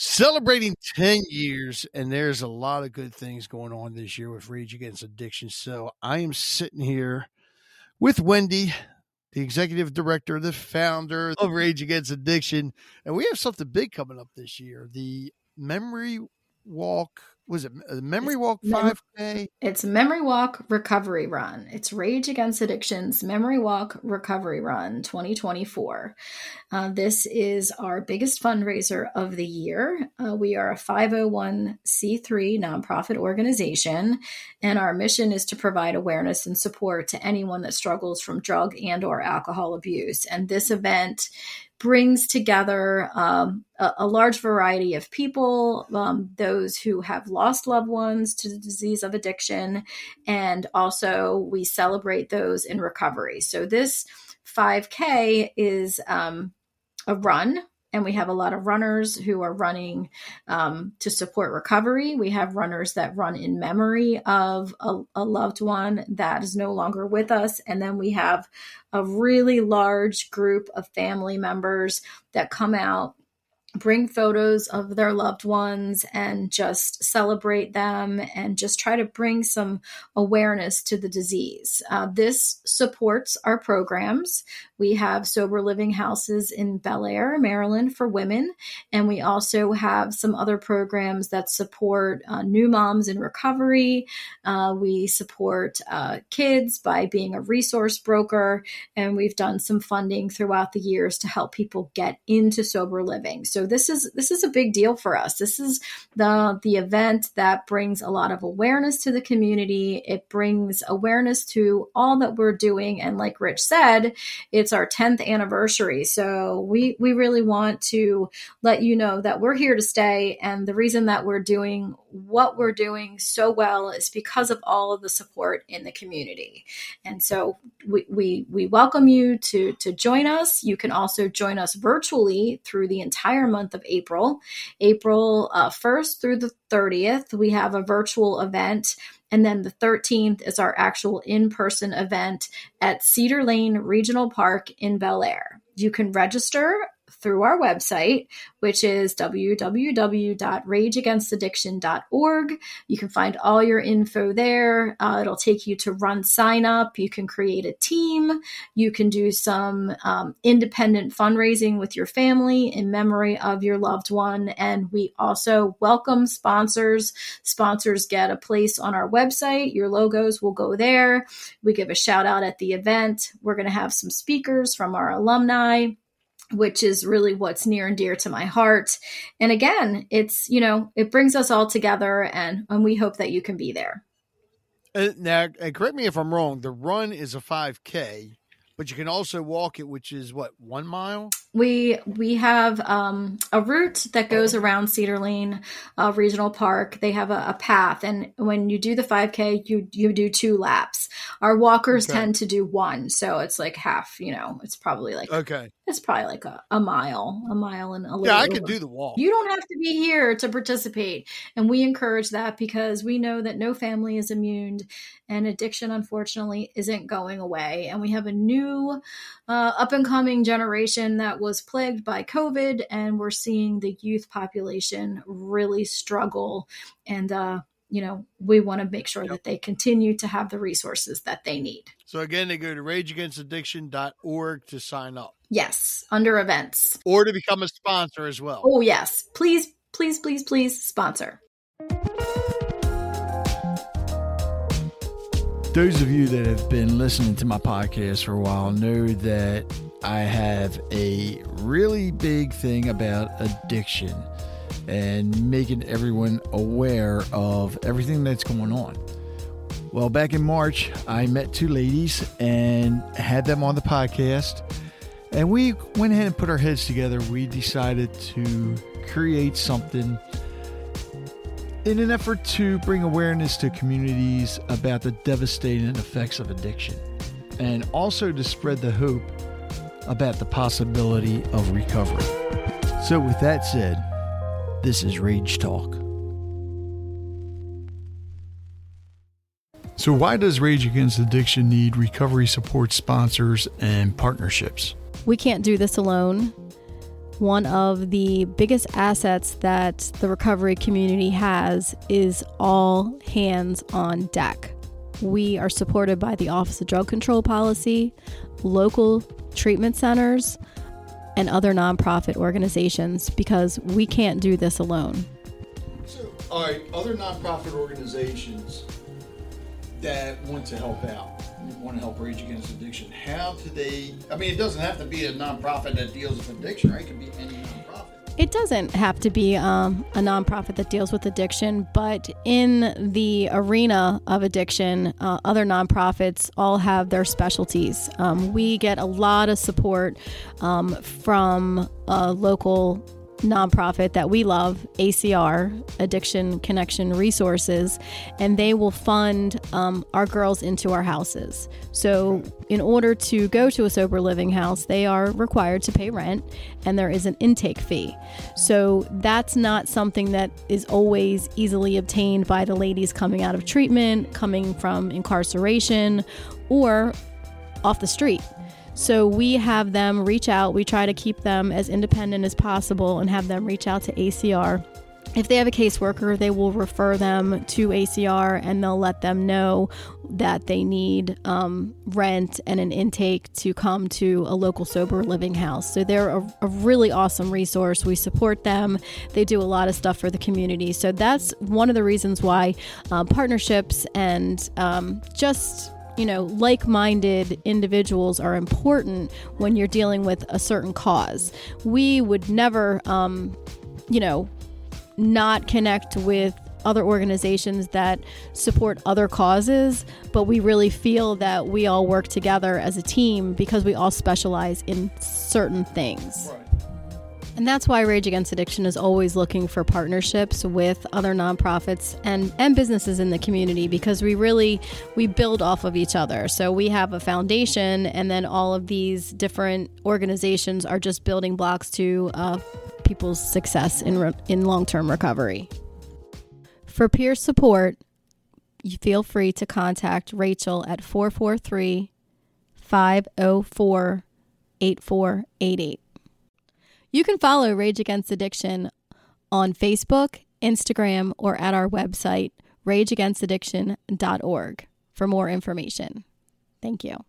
celebrating 10 years and there's a lot of good things going on this year with rage against addiction so i am sitting here with wendy the executive director the founder of rage against addiction and we have something big coming up this year the memory walk was it a memory walk 5k it's memory walk recovery run. It's rage against addictions memory walk recovery run 2024 uh, this is our biggest fundraiser of the year. Uh, we are a 501c3 nonprofit organization and our mission is to provide awareness and support to anyone that struggles from drug and or alcohol abuse. And this event brings together um, a, a, large variety of people, um, those who have lost loved ones to the disease of addiction, and also we celebrate those in recovery. So this 5K is um, a run and we have a lot of runners who are running um, to support recovery. We have runners that run in memory of a, a, loved one that is no longer with us. And then we have a really large group of family members that come out bring photos of their loved ones and just celebrate them and just try to bring some awareness to the disease. Uh, this supports our programs. We have sober living houses in Bel Air, Maryland for women, and we also have some other programs that support uh, new moms in recovery. Uh, we support uh, kids by being a resource broker, and we've done some funding throughout the years to help people get into sober living. So this is this is a big deal for us. This is the the event that brings a lot of awareness to the community. It brings awareness to all that we're doing, and like Rich said, it's our 10th anniversary. So we we really want to let you know that we're here to stay, and the reason that we're doing what we're doing so well is because of all of the support in the community. And so we, we, we welcome you to, to join us. You can also join us virtually through the entire month of April. April uh, 1st through the 30th, we have a virtual event. And then the 13th is our actual in person event at Cedar Lane Regional Park in Bel Air. You can register through our website, which is www.rageagainstaddiction.org. You can find all your info there. Uh, it'll take you to RunSignup. You can create a team. You can do some um, independent fundraising with your family in memory of your loved one. And we also welcome sponsors. Sponsors get a place on our website. Your logos will go there. We give a shout out at the event. We're going to have some speakers from our alumni which is really what's near and dear to my heart. And again, it's, you know, it brings us all together and, and we hope that you can be there. Uh, now, and correct me if I'm wrong, the run is a 5K, but you can also walk it, which is what, one mile? we we have um, a route that goes around Cedar Lane uh, Regional Park. They have a, a, path, and when you do the 5K, you you do two laps. Our walkers okay. tend to do one, so it's like half. You know, it's probably like okay, it's probably like a, a mile, a mile and a little. Yeah, I could do the walk. You don't have to be here to participate, and we encourage that because we know that no family is immune, and addiction unfortunately isn't going away, and we have a new uh, up and coming generation that was plagued by COVID, and we're seeing the youth population really struggle. And, uh, you know, we want to make sure yep. that they continue to have the resources that they need. So, again, they go to rageagainstaddiction.org to sign up. Yes, under events. Or to become a sponsor as well. Oh, yes. Please, please, please, please sponsor. Those of you that have been listening to my podcast for a while know that I have a really big thing about addiction and making everyone aware of everything that's going on. Well, back in March, I met two ladies and had them on the podcast. And we went ahead and put our heads together. We decided to create something in an effort to bring awareness to communities about the devastating effects of addiction and also to spread the hope about the possibility of recovery. So, with that said, this is Rage Talk. So, why does Rage Against Addiction need recovery support sponsors and partnerships? We can't do this alone. one of the biggest assets that the recovery community has is all hands on deck. We are supported by the Office of Drug Control Policy, local treatment centers, and other nonprofit organizations because we can't do this alone. So, all right, other nonprofit organizations that want to help out, want to help Rage Against Addiction, how do they? I mean, it doesn't have to be a nonprofit that deals with addiction, right? It can be any nonprofit. It doesn't have to be um, a nonprofit that deals with addiction, but in the arena of addiction, uh, other nonprofits all have their specialties. Um, we get a lot of support um, from a local nonprofit that we love, ACR, Addiction Connection Resources, and they will fund um, our girls into our houses. So, in order to go to a sober living house, they are required to pay rent and there is an intake fee. So, that's not something that is always easily obtained by the ladies coming out of treatment, coming from incarceration, or off the street. So we have them reach out. We try to keep them as independent as possible and have them reach out to ACR. If they have a caseworker, they will refer them to ACR and they'll let them know that they need um, rent and an intake to come to a local sober living house. So they're a, a, really awesome resource. We support them. They do a lot of stuff for the community. So that's one of the reasons why uh, partnerships and um, just you know, like minded individuals are important when you're dealing with a certain cause. We would never, um, you know, not connect with other organizations that support other causes, but we really feel that we all work together as a team because we all specialize in certain things. Right. And that's why Rage Against Addiction is always looking for partnerships with other nonprofits and, and businesses in the community because we really we build off of each other. So we have a foundation and then all of these different organizations are just building blocks to uh, people's success in, re- in long-term recovery. For peer support, you feel free to contact Rachel at 443 504 8488. You can follow Rage Against Addiction on Facebook, Instagram, or at our website, rageagainstaddiction.org for more information. Thank you.